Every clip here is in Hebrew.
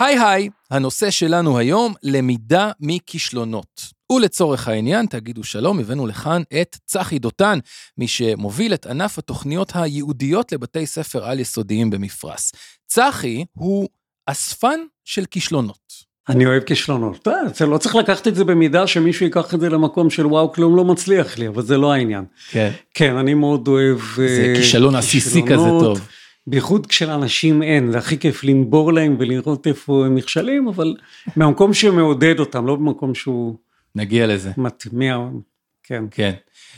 היי היי, הנושא שלנו היום, למידה מכישלונות. ולצורך העניין, תגידו שלום, הבאנו לכאן את צחי דותן, מי שמוביל את ענף התוכניות הייעודיות לבתי ספר על-יסודיים במפרש. צחי הוא אספן של כישלונות. אני אוהב כישלונות. אה, אתה לא צריך לקחת את זה במידה שמישהו ייקח את זה למקום של וואו, כלום לא מצליח לי, אבל זה לא העניין. כן. כן, אני מאוד אוהב זה כישלון עסיסי כזה טוב. בייחוד כשלאנשים אין, זה הכי כיף לנבור להם ולראות איפה הם נכשלים, אבל מהמקום שמעודד אותם, לא במקום שהוא... נגיע לזה. מטמיע, כן. כן.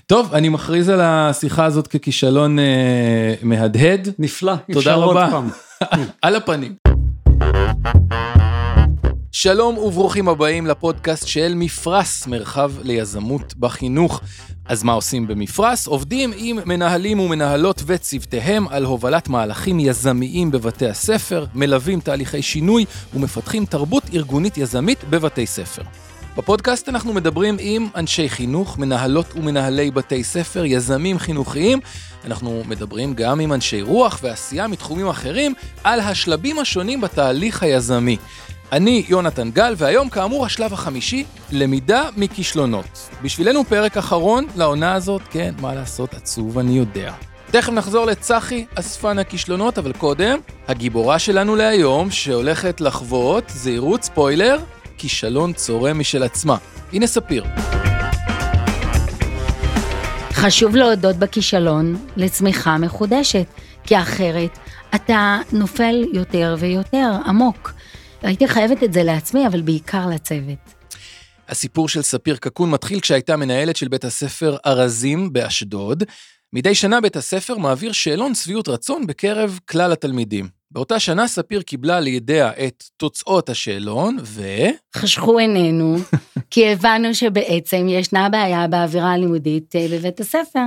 טוב, אני מכריז על השיחה הזאת ככישלון אה, מהדהד. נפלא, תודה רבה. על הפנים. שלום וברוכים הבאים לפודקאסט של מפרס, מרחב ליזמות בחינוך. אז מה עושים במפרס? עובדים עם מנהלים ומנהלות וצוותיהם על הובלת מהלכים יזמיים בבתי הספר, מלווים תהליכי שינוי ומפתחים תרבות ארגונית יזמית בבתי ספר. בפודקאסט אנחנו מדברים עם אנשי חינוך, מנהלות ומנהלי בתי ספר, יזמים חינוכיים. אנחנו מדברים גם עם אנשי רוח ועשייה מתחומים אחרים על השלבים השונים בתהליך היזמי. אני יונתן גל, והיום כאמור השלב החמישי, למידה מכישלונות. בשבילנו פרק אחרון לעונה הזאת, כן, מה לעשות, עצוב אני יודע. תכף נחזור לצחי, אספן הכישלונות, אבל קודם, הגיבורה שלנו להיום, שהולכת לחוות, זהירות ספוילר, כישלון צורם משל עצמה. הנה ספיר. חשוב להודות בכישלון לצמיחה מחודשת, כי אחרת אתה נופל יותר ויותר עמוק. הייתי חייבת את זה לעצמי, אבל בעיקר לצוות. הסיפור של ספיר קקון מתחיל כשהייתה מנהלת של בית הספר ארזים באשדוד. מדי שנה בית הספר מעביר שאלון שביעות רצון בקרב כלל התלמידים. באותה שנה ספיר קיבלה לידיה את תוצאות השאלון, ו... חשכו עינינו, כי הבנו שבעצם ישנה בעיה באווירה הלימודית אה, בבית הספר,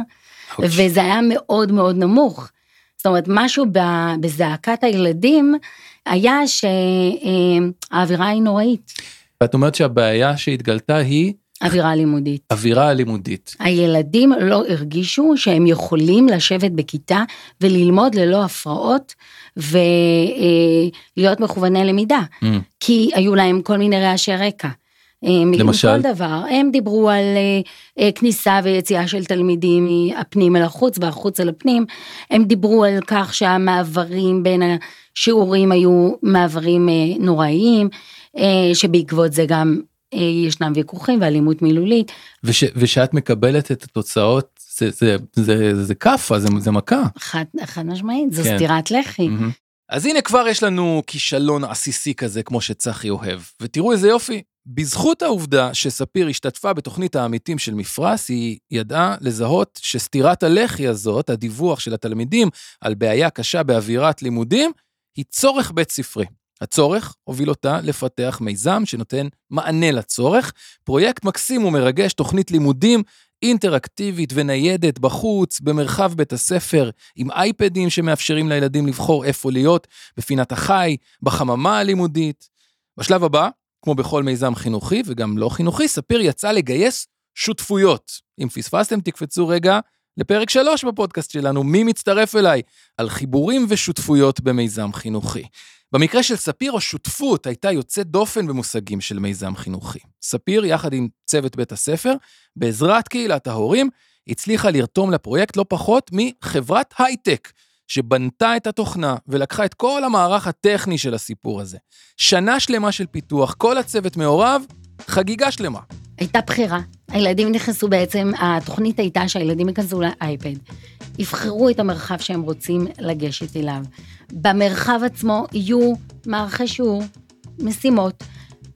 וזה היה מאוד מאוד נמוך. זאת אומרת, משהו בזעקת הילדים היה שהאווירה היא נוראית. ואת אומרת שהבעיה שהתגלתה היא? אווירה לימודית. אווירה לימודית. הילדים לא הרגישו שהם יכולים לשבת בכיתה וללמוד ללא הפרעות ולהיות מכווני למידה, mm. כי היו להם כל מיני רעשי רקע. למשל? כל דבר. הם דיברו על uh, כניסה ויציאה של תלמידים מהפנים אל החוץ והחוץ אל הפנים. הם דיברו על כך שהמעברים בין השיעורים היו מעברים נוראיים, שבעקבות זה גם ישנם ויכוחים ואלימות מילולית. וש, ושאת מקבלת את התוצאות, זה, זה, זה, זה כאפה, זה, זה מכה. חד, חד משמעית, זו כן. סטירת לחי. Mm-hmm. אז הנה כבר יש לנו כישלון עסיסי כזה כמו שצחי אוהב, ותראו איזה יופי, בזכות העובדה שספיר השתתפה בתוכנית העמיתים של מפרס, היא ידעה לזהות שסטירת הלחי הזאת, הדיווח של התלמידים על בעיה קשה באווירת לימודים, היא צורך בית ספרי. הצורך הוביל אותה לפתח מיזם שנותן מענה לצורך, פרויקט מקסים ומרגש, תוכנית לימודים אינטראקטיבית וניידת בחוץ, במרחב בית הספר, עם אייפדים שמאפשרים לילדים לבחור איפה להיות, בפינת החי, בחממה הלימודית. בשלב הבא, כמו בכל מיזם חינוכי וגם לא חינוכי, ספיר יצא לגייס שותפויות. אם פספסתם, תקפצו רגע לפרק 3 בפודקאסט שלנו, מי מצטרף אליי? על חיבורים ושותפויות במיזם חינוכי. במקרה של ספיר, השותפות הייתה יוצאת דופן במושגים של מיזם חינוכי. ספיר, יחד עם צוות בית הספר, בעזרת קהילת ההורים, הצליחה לרתום לפרויקט לא פחות מחברת הייטק, שבנתה את התוכנה ולקחה את כל המערך הטכני של הסיפור הזה. שנה שלמה של פיתוח, כל הצוות מעורב, חגיגה שלמה. הייתה בחירה. הילדים נכנסו בעצם, התוכנית הייתה שהילדים ייכנסו לאייפד, יבחרו את המרחב שהם רוצים לגשת אליו. במרחב עצמו יהיו מערכי שיעור, משימות.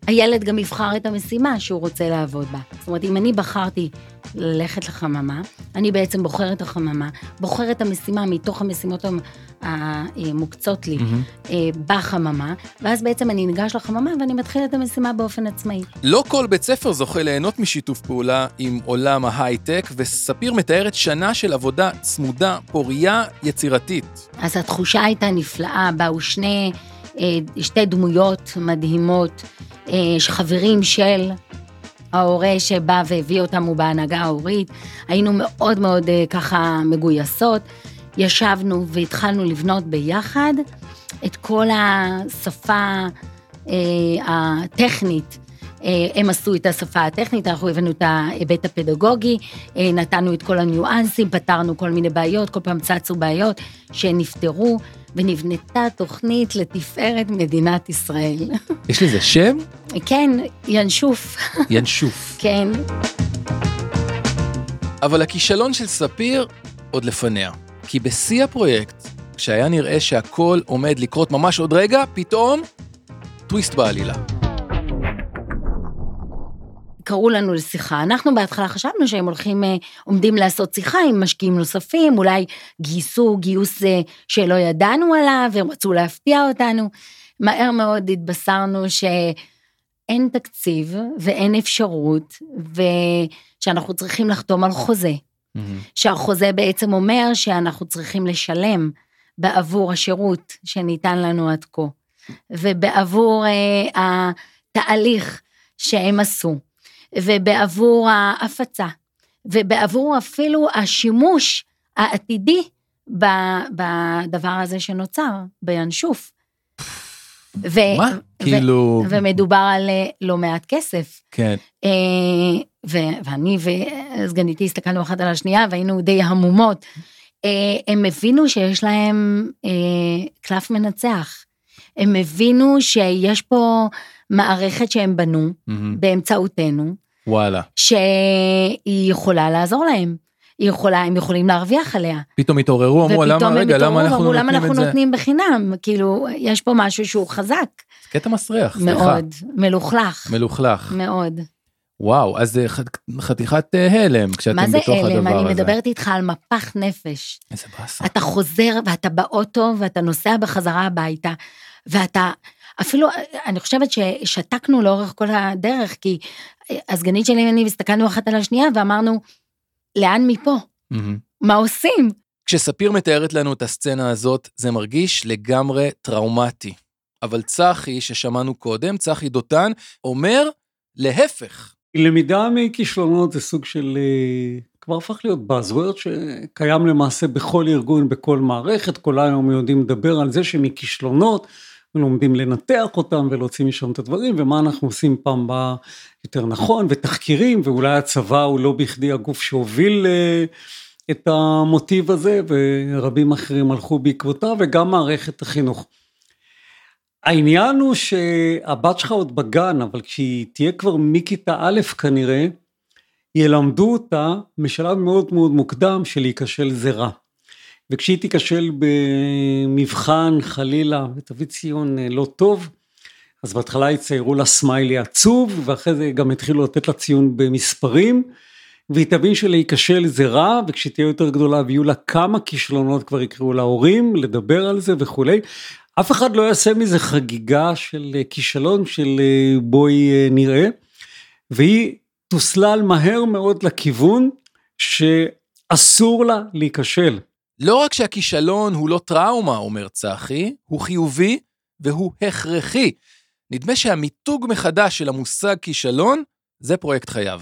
הילד גם יבחר את המשימה שהוא רוצה לעבוד בה. זאת אומרת, אם אני בחרתי ללכת לחממה, אני בעצם בוחרת את החממה, בוחרת את המשימה מתוך המשימות המוקצות לי mm-hmm. בחממה, ואז בעצם אני ניגש לחממה ואני מתחיל את המשימה באופן עצמאי. לא כל בית ספר זוכה ליהנות משיתוף פעולה עם עולם ההייטק, וספיר מתארת שנה של עבודה צמודה, פורייה, יצירתית. אז התחושה הייתה נפלאה, באו שני, שתי דמויות מדהימות, חברים של ההורה שבא והביא אותם הוא בהנהגה ההורית, היינו מאוד מאוד אה, ככה מגויסות, ישבנו והתחלנו לבנות ביחד את כל השפה הטכנית. הם עשו את השפה הטכנית, אנחנו הבאנו את ההיבט הפדגוגי, נתנו את כל הניואנסים, פתרנו כל מיני בעיות, כל פעם צצו בעיות שנפתרו, ונבנתה תוכנית לתפארת מדינת ישראל. יש לזה שם? כן, ינשוף. ינשוף. כן. אבל הכישלון של ספיר עוד לפניה. כי בשיא הפרויקט, כשהיה נראה שהכל עומד לקרות ממש עוד רגע, פתאום טוויסט בעלילה. קראו לנו לשיחה. אנחנו בהתחלה חשבנו שהם הולכים, אה, עומדים לעשות שיחה עם משקיעים נוספים, אולי גייסו גיוס אה, שלא ידענו עליו, והם רצו להפתיע אותנו. מהר מאוד התבשרנו שאין תקציב ואין אפשרות, ושאנחנו צריכים לחתום על חוזה. Mm-hmm. שהחוזה בעצם אומר שאנחנו צריכים לשלם בעבור השירות שניתן לנו עד כה, ובעבור אה, התהליך שהם עשו. ובעבור ההפצה, ובעבור אפילו השימוש העתידי בדבר הזה שנוצר, בינשוף. ו- מה? ו- כאילו... ומדובר על אה, לא מעט כסף. כן. אה, ו- ואני וסגניתי הסתכלנו אחת על השנייה והיינו די המומות. אה, הם הבינו שיש להם קלף מנצח. הם הבינו שיש פה מערכת שהם בנו mm-hmm. באמצעותנו. וואלה. שהיא יכולה לעזור להם. היא יכולה, הם יכולים להרוויח עליה. פתאום התעוררו, אמרו, למה, רגע, למה אנחנו אמרו, למה זה? אנחנו נותנים בחינם? כאילו, יש פה משהו שהוא חזק. קטע מסריח, סליחה. מאוד, מלוכלך. מלוכלך. מאוד. וואו, אז זה חתיכת אה, הלם כשאתם בתוך הדבר הזה. מה זה הלם? אני מדברת איתך על מפח נפש. איזה באסה. אתה חוזר ואתה באוטו ואתה נוסע בחזרה הביתה, ואתה, אפילו, אני חושבת ששתקנו לאורך כל הדרך, כי הסגנית שלי ואני הסתכלנו אחת על השנייה ואמרנו, לאן מפה? Mm-hmm. מה עושים? כשספיר מתארת לנו את הסצנה הזאת, זה מרגיש לגמרי טראומטי. אבל צחי, ששמענו קודם, צחי דותן, אומר להפך. למידה מכישלונות זה סוג של, אה, כבר הפך להיות buzzword שקיים למעשה בכל ארגון, בכל מערכת, כל היום יודעים לדבר על זה שמכישלונות ולומדים לנתח אותם ולהוציא משם את הדברים ומה אנחנו עושים פעם באה יותר נכון ותחקירים ואולי הצבא הוא לא בכדי הגוף שהוביל אה, את המוטיב הזה ורבים אחרים הלכו בעקבותיו וגם מערכת החינוך. העניין הוא שהבת שלך עוד בגן אבל כשהיא תהיה כבר מכיתה א' כנראה ילמדו אותה משלב מאוד מאוד מוקדם של להיכשל זה רע. וכשהיא תיכשל במבחן חלילה ותביא ציון אה, לא טוב, אז בהתחלה יציירו לה סמיילי עצוב, ואחרי זה גם יתחילו לתת לה ציון במספרים, והיא תבין שלהיכשל זה רע, וכשהיא תהיה יותר גדולה ויהיו לה כמה כישלונות כבר יקראו להורים, לדבר על זה וכולי. אף אחד לא יעשה מזה חגיגה של אה, כישלון של אה, בואי נראה, והיא תוסלל מהר מאוד לכיוון שאסור לה להיכשל. לא רק שהכישלון הוא לא טראומה, אומר צחי, הוא חיובי והוא הכרחי. נדמה שהמיתוג מחדש של המושג כישלון זה פרויקט חייו.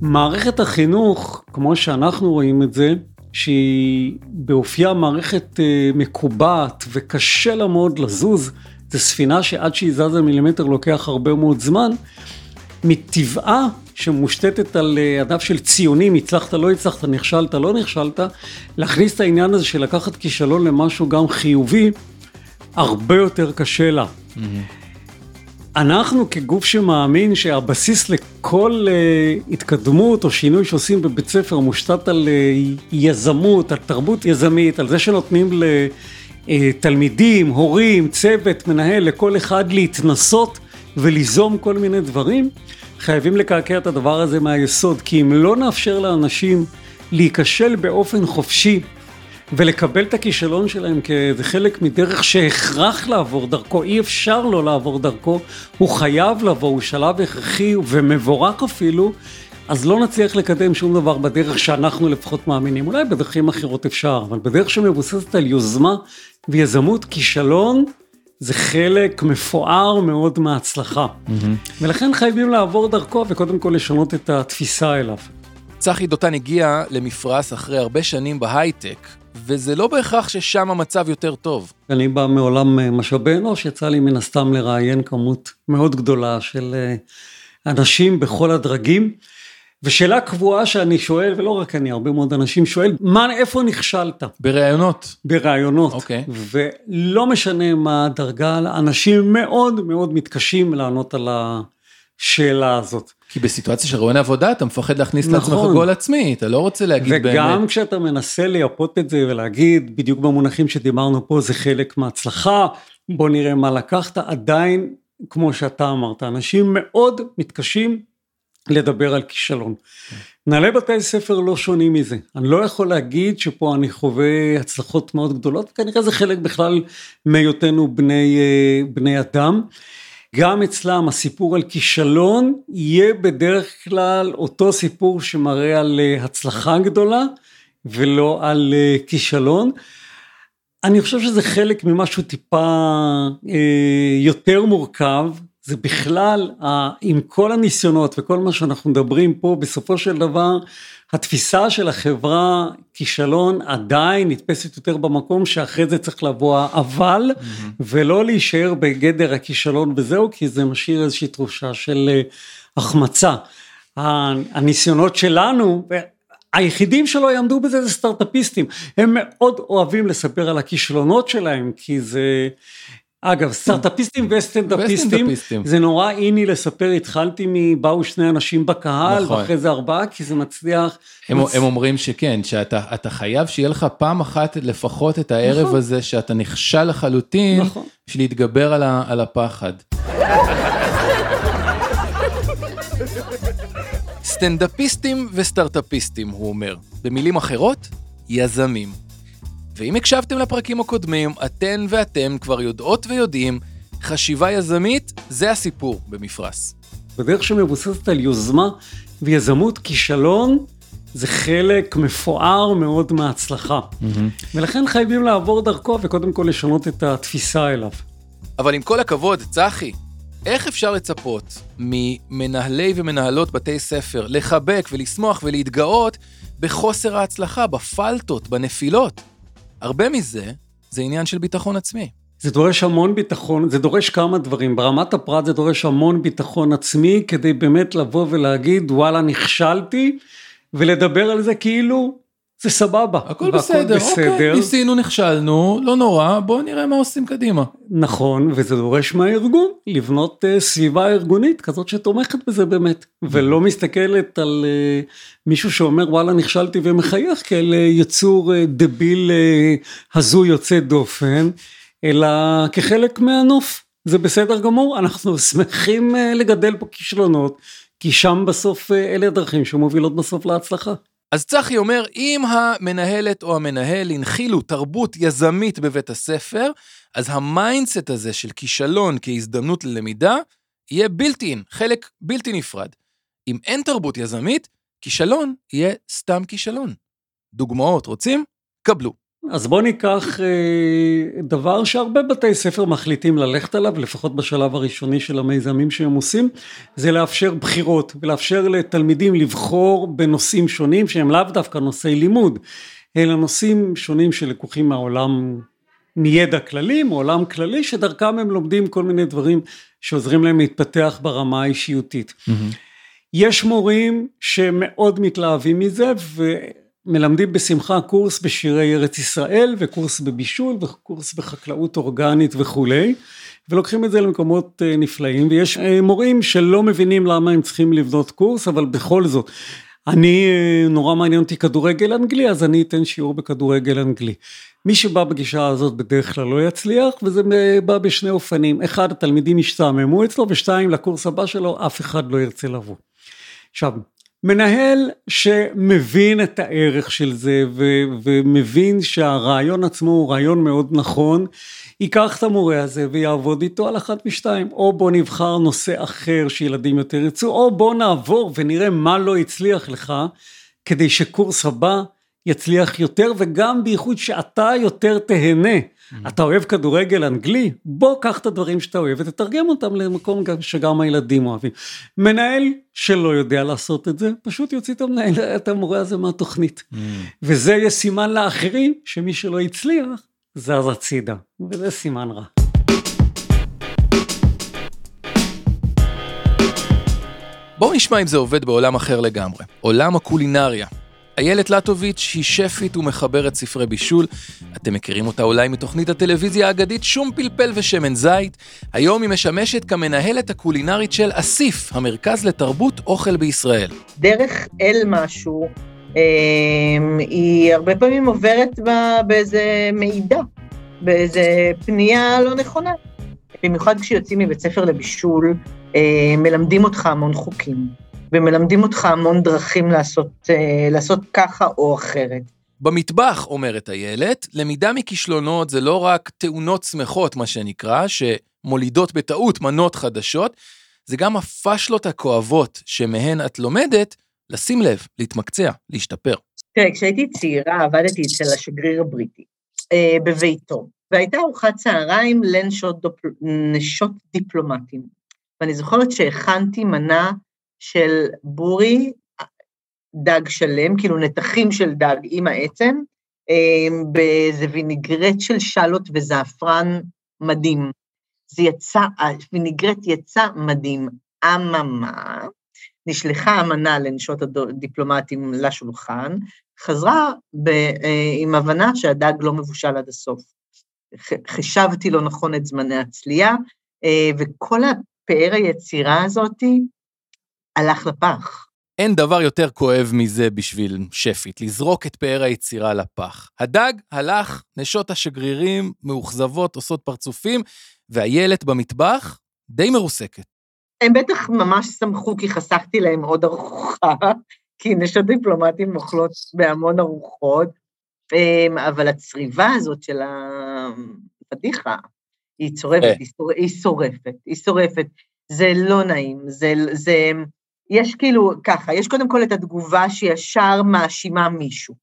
מערכת החינוך, כמו שאנחנו רואים את זה, שהיא באופייה מערכת אה, מקובעת וקשה לה מאוד לזוז, זו ספינה שעד שהיא זזה מילימטר לוקח הרבה מאוד זמן, מטבעה שמושתתת על אה, הדף של ציונים, הצלחת, לא הצלחת, נכשלת, לא נכשלת, להכניס את העניין הזה של לקחת כישלון למשהו גם חיובי, הרבה יותר קשה לה. Mm-hmm. אנחנו כגוף שמאמין שהבסיס לכל uh, התקדמות או שינוי שעושים בבית ספר מושתת על uh, יזמות, על תרבות יזמית, על זה שנותנים לתלמידים, הורים, צוות, מנהל, לכל אחד להתנסות וליזום כל מיני דברים, חייבים לקעקע את הדבר הזה מהיסוד, כי אם לא נאפשר לאנשים להיכשל באופן חופשי ולקבל את הכישלון שלהם כאיזה חלק מדרך שהכרח לעבור דרכו, אי אפשר לא לעבור דרכו, הוא חייב לבוא, הוא שלב הכרחי ומבורך אפילו, אז לא נצליח לקדם שום דבר בדרך שאנחנו לפחות מאמינים, אולי בדרכים אחרות אפשר, אבל בדרך שמבוססת על יוזמה ויזמות, כישלון זה חלק מפואר מאוד מההצלחה. Mm-hmm. ולכן חייבים לעבור דרכו וקודם כל לשנות את התפיסה אליו. צחי דותן הגיע למפרש אחרי הרבה שנים בהייטק, וזה לא בהכרח ששם המצב יותר טוב. אני בא מעולם אה, משאבי אנוש, יצא לי מן הסתם לראיין כמות מאוד גדולה של אה, אנשים בכל הדרגים. ושאלה קבועה שאני שואל, ולא רק אני, הרבה מאוד אנשים שואל, מה, איפה נכשלת? בראיונות. בראיונות. אוקיי. ולא משנה מה הדרגה, אנשים מאוד מאוד מתקשים לענות על השאלה הזאת. כי בסיטואציה של רעיון עבודה אתה מפחד להכניס נכון. לעצמך גול עצמי, אתה לא רוצה להגיד באמת. וגם כשאתה מנסה לייפות את זה ולהגיד, בדיוק במונחים שדיברנו פה, זה חלק מההצלחה, בוא נראה מה לקחת, עדיין, כמו שאתה אמרת, אנשים מאוד מתקשים לדבר על כישלון. מנהלי בתי ספר לא שונים מזה. אני לא יכול להגיד שפה אני חווה הצלחות מאוד גדולות, כנראה זה חלק בכלל מהיותנו בני, אה, בני אדם. גם אצלם הסיפור על כישלון יהיה בדרך כלל אותו סיפור שמראה על אה, הצלחה גדולה ולא על אה, כישלון. אני חושב שזה חלק ממשהו טיפה אה, יותר מורכב, זה בכלל, עם כל הניסיונות וכל מה שאנחנו מדברים פה, בסופו של דבר, התפיסה של החברה, כישלון עדיין נתפסת יותר במקום שאחרי זה צריך לבוא האבל, mm-hmm. ולא להישאר בגדר הכישלון וזהו, כי זה משאיר איזושהי תחושה של אה, החמצה. הניסיונות שלנו, היחידים שלא יעמדו בזה זה סטארטאפיסטים, הם מאוד אוהבים לספר על הכישלונות שלהם, כי זה, אגב, סטארטאפיסטים וסטנדאפיסטים. זה נורא איני לספר, התחלתי מבאו שני אנשים בקהל, נכון. ואחרי זה ארבעה, כי זה מצליח. הם, מצ... הם אומרים שכן, שאתה אתה חייב שיהיה לך פעם אחת לפחות את הערב נכון. הזה שאתה נכשל לחלוטין, נכון. בשביל להתגבר על, ה, על הפחד. סטנדאפיסטים וסטארטאפיסטים, הוא אומר. במילים אחרות, יזמים. ואם הקשבתם לפרקים הקודמים, אתן ואתם כבר יודעות ויודעים, חשיבה יזמית זה הסיפור במפרש. בדרך שמבוססת על יוזמה ויזמות, כישלון זה חלק מפואר מאוד מההצלחה. ולכן חייבים לעבור דרכו וקודם כל לשנות את התפיסה אליו. אבל עם כל הכבוד, צחי, איך אפשר לצפות ממנהלי ומנהלות בתי ספר לחבק ולשמוח ולהתגאות בחוסר ההצלחה, בפלטות, בנפילות? הרבה מזה זה עניין של ביטחון עצמי. זה דורש המון ביטחון, זה דורש כמה דברים, ברמת הפרט זה דורש המון ביטחון עצמי כדי באמת לבוא ולהגיד וואלה נכשלתי ולדבר על זה כאילו זה סבבה. הכל והכל בסדר, אוקיי, ניסינו, נכשלנו, לא נורא, בואו נראה מה עושים קדימה. נכון, וזה דורש מהארגון לבנות uh, סביבה ארגונית כזאת שתומכת בזה באמת, ולא מסתכלת על uh, מישהו שאומר וואלה נכשלתי ומחייך כאל uh, יצור uh, דביל uh, הזוי יוצא דופן, אלא כחלק מהנוף. זה בסדר גמור, אנחנו שמחים uh, לגדל פה כישלונות, כי שם בסוף uh, אלה הדרכים שמובילות בסוף להצלחה. אז צחי אומר, אם המנהלת או המנהל הנחילו תרבות יזמית בבית הספר, אז ה mindset הזה של כישלון כהזדמנות ללמידה, יהיה בלתי אין, חלק בלתי נפרד. אם אין תרבות יזמית, כישלון יהיה סתם כישלון. דוגמאות רוצים? קבלו. אז בוא ניקח אה, דבר שהרבה בתי ספר מחליטים ללכת עליו, לפחות בשלב הראשוני של המיזמים שהם עושים, זה לאפשר בחירות ולאפשר לתלמידים לבחור בנושאים שונים שהם לאו דווקא נושאי לימוד, אלא נושאים שונים שלקוחים מהעולם, מידע כללי, מעולם כללי, שדרכם הם לומדים כל מיני דברים שעוזרים להם להתפתח ברמה האישיותית. יש מורים שמאוד מתלהבים מזה ו... מלמדים בשמחה קורס בשירי ארץ ישראל וקורס בבישול וקורס בחקלאות אורגנית וכולי ולוקחים את זה למקומות נפלאים ויש מורים שלא מבינים למה הם צריכים לבנות קורס אבל בכל זאת אני נורא מעניין אותי כדורגל אנגלי אז אני אתן שיעור בכדורגל אנגלי. מי שבא בגישה הזאת בדרך כלל לא יצליח וזה בא בשני אופנים אחד התלמידים ישתעממו אצלו ושתיים לקורס הבא שלו אף אחד לא ירצה לבוא. עכשיו מנהל שמבין את הערך של זה ו- ומבין שהרעיון עצמו הוא רעיון מאוד נכון, ייקח את המורה הזה ויעבוד איתו על אחת משתיים, או בוא נבחר נושא אחר שילדים יותר ירצו, או בוא נעבור ונראה מה לא הצליח לך, כדי שקורס הבא יצליח יותר, וגם בייחוד שאתה יותר תהנה. Mm-hmm. אתה אוהב כדורגל אנגלי? בוא קח את הדברים שאתה אוהב ותתרגם אותם למקום שגם הילדים אוהבים. מנהל שלא יודע לעשות את זה, פשוט יוציא את המנהל, את המורה הזה מהתוכנית. Mm-hmm. וזה יהיה סימן לאחרים, שמי שלא הצליח, זז הצידה, וזה סימן רע. בואו נשמע אם זה עובד בעולם אחר לגמרי, עולם הקולינריה. איילת לטוביץ' היא שפית ומחברת ספרי בישול. אתם מכירים אותה אולי מתוכנית הטלוויזיה האגדית שום פלפל ושמן זית. היום היא משמשת כמנהלת הקולינרית של אסיף, המרכז לתרבות אוכל בישראל. דרך אל משהו, אה, היא הרבה פעמים עוברת באיזה מידע, באיזה פנייה לא נכונה. במיוחד כשיוצאים מבית ספר לבישול, אה, מלמדים אותך המון חוקים. ומלמדים אותך המון דרכים לעשות, אה, לעשות ככה או אחרת. במטבח, אומרת איילת, למידה מכישלונות זה לא רק תאונות שמחות, מה שנקרא, שמולידות בטעות מנות חדשות, זה גם הפשלות הכואבות שמהן את לומדת לשים לב, להתמקצע, להשתפר. תראה, כשהייתי צעירה עבדתי אצל השגריר הבריטי, אה, בביתו, והייתה ארוחת צהריים לנשות דופל... דיפלומטים. ואני זוכרת שהכנתי מנה של בורי, דג שלם, כאילו נתחים של דג עם העצם, אמ, באיזה ויניגרט של שלוט וזעפרן מדהים. זה יצא, הוויניגרט יצא מדהים. אממה, נשלחה המנה לנשות הדיפלומטים לשולחן, חזרה ב, אה, עם הבנה שהדג לא מבושל עד הסוף. חישבתי לא נכון את זמני הצלייה, אה, וכל הפאר היצירה הזאתי הלך לפח. אין דבר יותר כואב מזה בשביל שפית, לזרוק את פאר היצירה לפח. הדג הלך, נשות השגרירים מאוכזבות, עושות פרצופים, והילד במטבח די מרוסקת. הם בטח ממש שמחו כי חסכתי להם עוד ארוחה, כי נשות דיפלומטים אוכלות בהמון ארוחות, אמ, אבל הצריבה הזאת של הפדיחה, היא צורפת, אה. היא שורפת, היא שורפת. זה לא נעים, זה, זה, יש כאילו ככה, יש קודם כל את התגובה שישר מאשימה מישהו.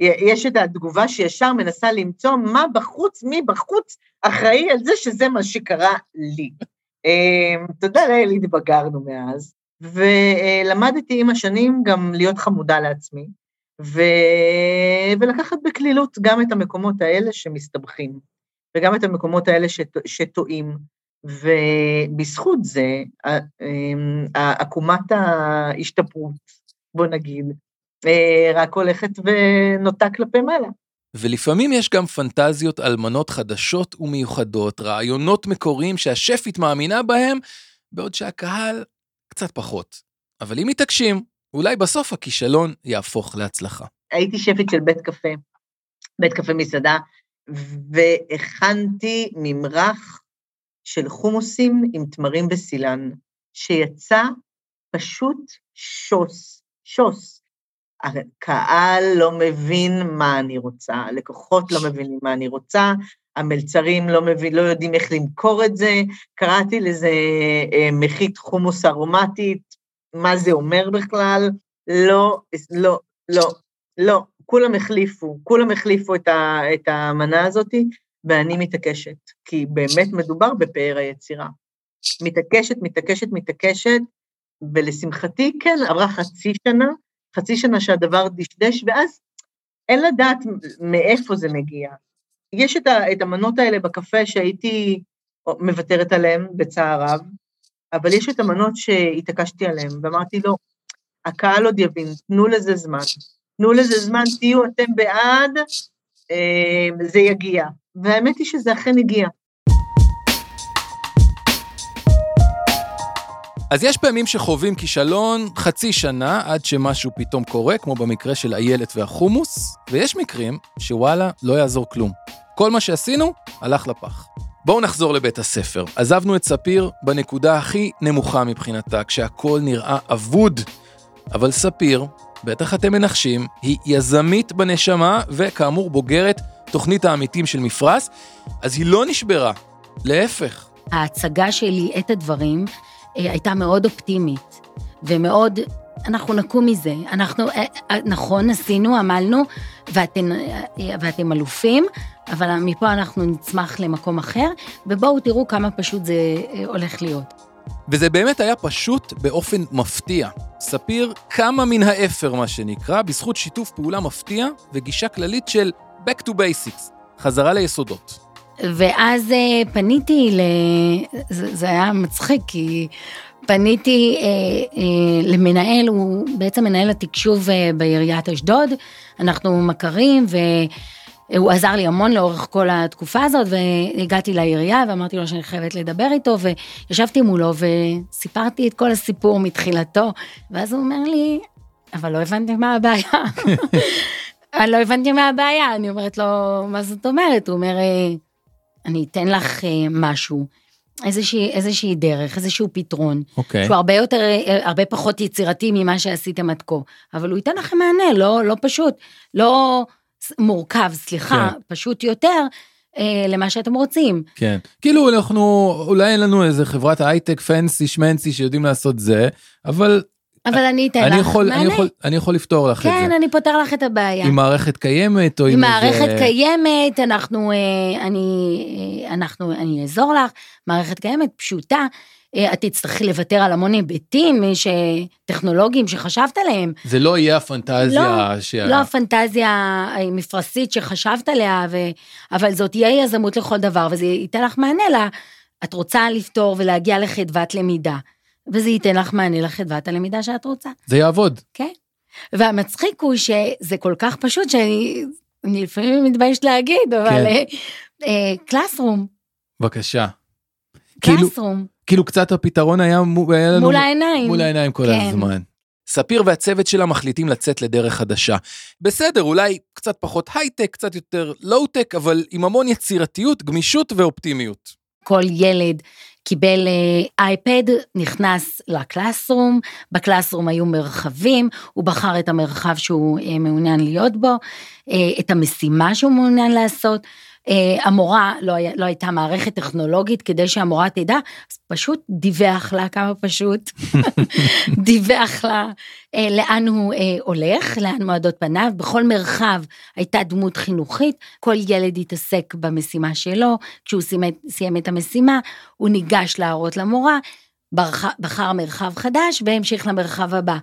יש את התגובה שישר מנסה למצוא מה בחוץ, מי בחוץ אחראי על זה שזה מה שקרה לי. אמ, תודה לאל, התבגרנו מאז, ולמדתי עם השנים גם להיות חמודה לעצמי, ו... ולקחת בקלילות גם את המקומות האלה שמסתבכים, וגם את המקומות האלה שט... שטועים. ובזכות זה, אמ, עקומת ההשתפרות, בוא נגיד, אה, רק הולכת ונוטה כלפי מעלה. ולפעמים יש גם פנטזיות על מנות חדשות ומיוחדות, רעיונות מקוריים שהשפית מאמינה בהם, בעוד שהקהל קצת פחות. אבל אם מתעקשים, אולי בסוף הכישלון יהפוך להצלחה. הייתי שפית של בית קפה, בית קפה מסעדה, והכנתי ממרח של חומוסים עם תמרים וסילן, שיצא פשוט שוס, שוס. הקהל לא מבין מה אני רוצה, הלקוחות לא מבינים מה אני רוצה, המלצרים לא, מבין, לא יודעים איך למכור את זה, קראתי לזה אה, מחית חומוס ארומטית, מה זה אומר בכלל? לא, לא, לא, לא, כולם החליפו, כולם החליפו את, ה, את המנה הזאתי, ואני מתעקשת, כי באמת מדובר בפאר היצירה. מתעקשת, מתעקשת, מתעקשת, ולשמחתי, כן, עברה חצי שנה, חצי שנה שהדבר דשדש, ואז אין לדעת מאיפה זה מגיע. יש את, ה, את המנות האלה בקפה שהייתי מוותרת עליהן בצער רב, אבל יש את המנות שהתעקשתי עליהן, ואמרתי לו, הקהל עוד יבין, תנו לזה זמן. תנו לזה זמן, תהיו אתם בעד, אה, זה יגיע. והאמת היא שזה אכן הגיע. אז יש פעמים שחווים כישלון חצי שנה עד שמשהו פתאום קורה, כמו במקרה של איילת והחומוס, ויש מקרים שוואלה, לא יעזור כלום. כל מה שעשינו, הלך לפח. בואו נחזור לבית הספר. עזבנו את ספיר בנקודה הכי נמוכה מבחינתה, כשהכול נראה אבוד. אבל ספיר, בטח אתם מנחשים, היא יזמית בנשמה, וכאמור בוגרת תוכנית העמיתים של מפרש, אז היא לא נשברה, להפך. ההצגה שלי את הדברים אה, הייתה מאוד אופטימית, ומאוד, אנחנו נקום מזה. אנחנו, אה, אה, נכון, עשינו, עמלנו, ואתם, ואתם אלופים, אבל מפה אנחנו נצמח למקום אחר, ובואו תראו כמה פשוט זה הולך להיות. וזה באמת היה פשוט באופן מפתיע. ספיר קמה מן האפר, מה שנקרא, בזכות שיתוף פעולה מפתיע וגישה כללית של Back to Basics, חזרה ליסודות. ואז uh, פניתי ל... זה, זה היה מצחיק, כי פניתי אה, אה, למנהל, הוא בעצם מנהל התקשוב אה, בעיריית אשדוד, אנחנו מכרים, והוא עזר לי המון לאורך כל התקופה הזאת, והגעתי לעירייה ואמרתי לו שאני חייבת לדבר איתו, וישבתי מולו וסיפרתי את כל הסיפור מתחילתו, ואז הוא אומר לי, אבל לא הבנתי מה הבעיה. אני לא הבנתי מה הבעיה, אני אומרת לו, מה זאת אומרת? הוא אומר, אני אתן לך משהו. איזושהי, איזושהי דרך, איזשהו פתרון, okay. אוקיי. שהוא הרבה יותר, הרבה פחות יצירתי ממה שעשיתם עד כה, אבל הוא ייתן לכם מענה, לא, לא פשוט, לא מורכב, סליחה, כן. פשוט יותר. אה, למה שאתם רוצים. כן, כאילו אנחנו, אולי אין לנו איזה חברת הייטק פנסי שמנסי שיודעים לעשות זה, אבל אבל אני אתן לך יכול, מענה. אני יכול, אני יכול לפתור לך כן, את זה. כן, אני פותר לך את הבעיה. עם מערכת קיימת או עם, עם מערכת איזה... קיימת, אנחנו, אה, אני, אה, אנחנו, אני אעזור לך, מערכת קיימת פשוטה. אה, את תצטרכי לוותר על המון היבטים טכנולוגיים שחשבת עליהם. זה לא יהיה הפנטזיה לא, ש... לא הפנטזיה המפרשית שחשבת עליה, ו... אבל זאת תהיה יזמות לכל דבר, וזה ייתן לך מענה לה. את רוצה לפתור ולהגיע לחדוות למידה. וזה ייתן לך מענה לחדוות הלמידה שאת רוצה. זה יעבוד. כן. והמצחיק הוא שזה כל כך פשוט שאני לפעמים מתביישת להגיד, אבל Classroom. כן. uh, בבקשה. Classroom. כאילו, כאילו קצת הפתרון היה, היה לנו... מול העיניים. מול העיניים כל כן. הזמן. ספיר והצוות שלה מחליטים לצאת לדרך חדשה. בסדר, אולי קצת פחות הייטק, קצת יותר לואו-טק, אבל עם המון יצירתיות, גמישות ואופטימיות. כל ילד קיבל אייפד, uh, נכנס ל Classroom, בקלאסרום היו מרחבים, הוא בחר את המרחב שהוא uh, מעוניין להיות בו, uh, את המשימה שהוא מעוניין לעשות. Uh, המורה, לא, היה, לא הייתה מערכת טכנולוגית כדי שהמורה תדע, אז פשוט דיווח לה כמה פשוט, דיווח לה uh, לאן הוא uh, הולך, לאן מועדות פניו, בכל מרחב הייתה דמות חינוכית, כל ילד התעסק במשימה שלו, כשהוא סיים, סיים את המשימה, הוא ניגש להראות למורה, בחר, בחר מרחב חדש והמשיך למרחב הבא.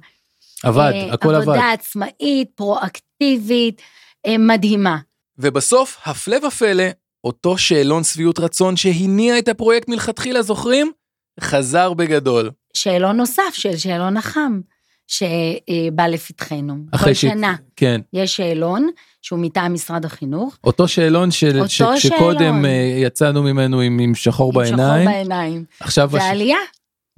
עבד, uh, הכל עבד. עבודה עצמאית, פרואקטיבית, uh, מדהימה. ובסוף, הפלא ופלא, אותו שאלון שביעות רצון שהניע את הפרויקט מלכתחילה, זוכרים? חזר בגדול. שאלון נוסף של שאלון החם, שבא לפתחנו. כל ש... שנה כן. יש שאלון שהוא מטעם משרד החינוך. אותו שאלון של... אותו ש... שקודם שאלון. אה, יצאנו ממנו עם, עם שחור עם בעיניים. שחור בעיניים. עכשיו... זה הש... עלייה.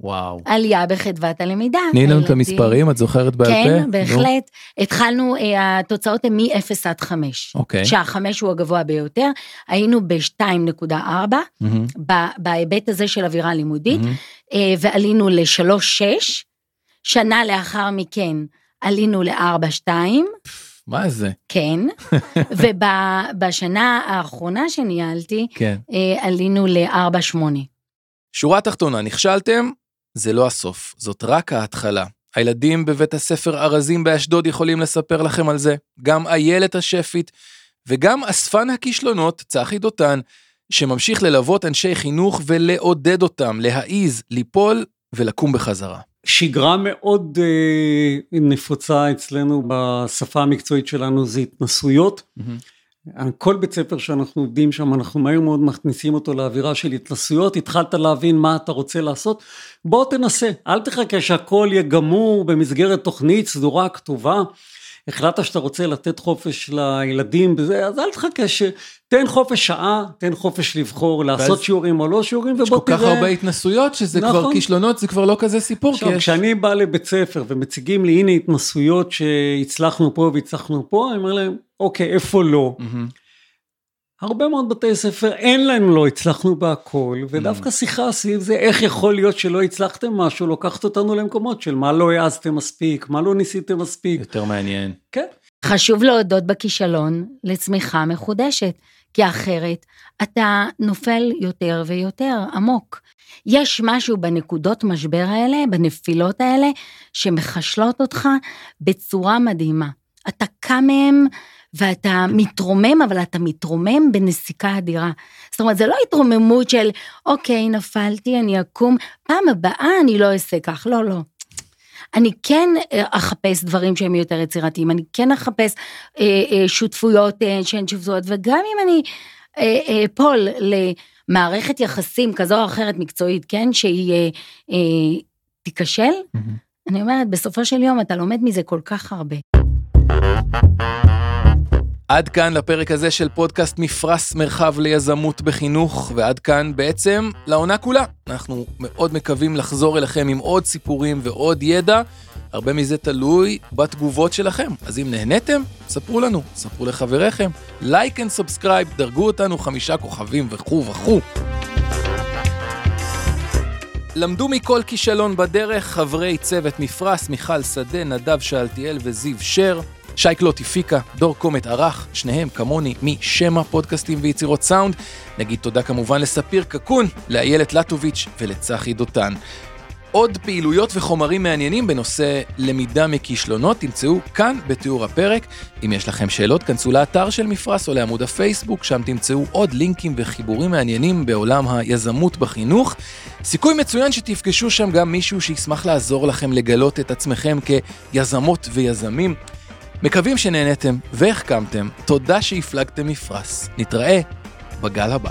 וואו. עלייה בחדוות הלמידה. תני לנו את המספרים, את זוכרת בעל כן, פה? כן, בהחלט. נו. התחלנו, אה, התוצאות הן מ-0 עד 5. אוקיי. שהחמש הוא הגבוה ביותר. היינו ב-2.4, mm-hmm. בהיבט הזה של אווירה לימודית, mm-hmm. ועלינו ל-3.6. שנה לאחר מכן עלינו ל-4.2. מה זה? כן, ובשנה האחרונה שניהלתי, כן. עלינו ל-4.8. שורה תחתונה, נכשלתם? זה לא הסוף, זאת רק ההתחלה. הילדים בבית הספר ארזים באשדוד יכולים לספר לכם על זה, גם איילת השפית, וגם אספן הכישלונות, צחי דותן, שממשיך ללוות אנשי חינוך ולעודד אותם להעיז, ליפול ולקום בחזרה. שגרה מאוד אה, נפוצה אצלנו בשפה המקצועית שלנו זה התנסויות. Mm-hmm. כל בית ספר שאנחנו עובדים שם, אנחנו מהר מאוד מכניסים אותו לאווירה של התנסויות, התחלת להבין מה אתה רוצה לעשות, בוא תנסה, אל תחכה שהכל יהיה גמור במסגרת תוכנית סדורה, כתובה. החלטת שאתה רוצה לתת חופש לילדים בזה, אז אל תחכה ש... תן חופש שעה, תן חופש לבחור לעשות שיעורים או לא שיעורים, ובוא תראה... יש כל כך הרבה התנסויות, שזה נכון. כבר כישלונות, זה כבר לא כזה סיפור. עכשיו, יש... כשאני בא לבית ספר ומציגים לי, הנה התנסויות שהצלחנו פה והצלחנו פה, אני אומר להם, אוקיי, איפה לא? Mm-hmm. הרבה מאוד בתי ספר אין להם לא הצלחנו בהכל, ודווקא mm. שיחה סביב זה איך יכול להיות שלא הצלחתם משהו, לוקחת אותנו למקומות של מה לא העזתם מספיק, מה לא ניסיתם מספיק. יותר מעניין. כן. חשוב להודות בכישלון לצמיחה מחודשת, כי אחרת אתה נופל יותר ויותר עמוק. יש משהו בנקודות משבר האלה, בנפילות האלה, שמחשלות אותך בצורה מדהימה. אתה קם מהם ואתה מתרומם, אבל אתה מתרומם בנסיקה אדירה. זאת אומרת, זה לא התרוממות של, אוקיי, נפלתי, אני אקום, פעם הבאה אני לא אעשה כך, לא, לא. אני כן אה, אחפש דברים שהם יותר יצירתיים, אני כן אחפש אה, אה, שותפויות אה, שהן שותפויות, וגם אם אני אה, אפול אה, למערכת יחסים כזו או אחרת מקצועית, כן, שהיא אה, אה, תיכשל, mm-hmm. אני אומרת, בסופו של יום אתה לומד מזה כל כך הרבה. עד כאן לפרק הזה של פודקאסט מפרש מרחב ליזמות בחינוך, ועד כאן בעצם לעונה כולה. אנחנו מאוד מקווים לחזור אליכם עם עוד סיפורים ועוד ידע. הרבה מזה תלוי בתגובות שלכם. אז אם נהניתם, ספרו לנו, ספרו לחבריכם. like and subscribe, דרגו אותנו חמישה כוכבים וכו' וכו'. למדו מכל כישלון בדרך חברי צוות מפרש, מיכל שדה, נדב שאלתיאל וזיו שר. שייקלוט הפיקה, דור קומט ערך, שניהם כמוני משמע פודקאסטים ויצירות סאונד. נגיד תודה כמובן לספיר קקון, לאיילת לטוביץ' ולצחי דותן. עוד פעילויות וחומרים מעניינים בנושא למידה מכישלונות תמצאו כאן בתיאור הפרק. אם יש לכם שאלות, כנסו לאתר של מפרס או לעמוד הפייסבוק, שם תמצאו עוד לינקים וחיבורים מעניינים בעולם היזמות בחינוך. סיכוי מצוין שתפגשו שם גם מישהו שישמח לעזור לכם לגלות את עצמכם כיזמות ויזמים. מקווים שנהנתם והחכמתם, תודה שהפלגתם מפרס. נתראה בגל הבא.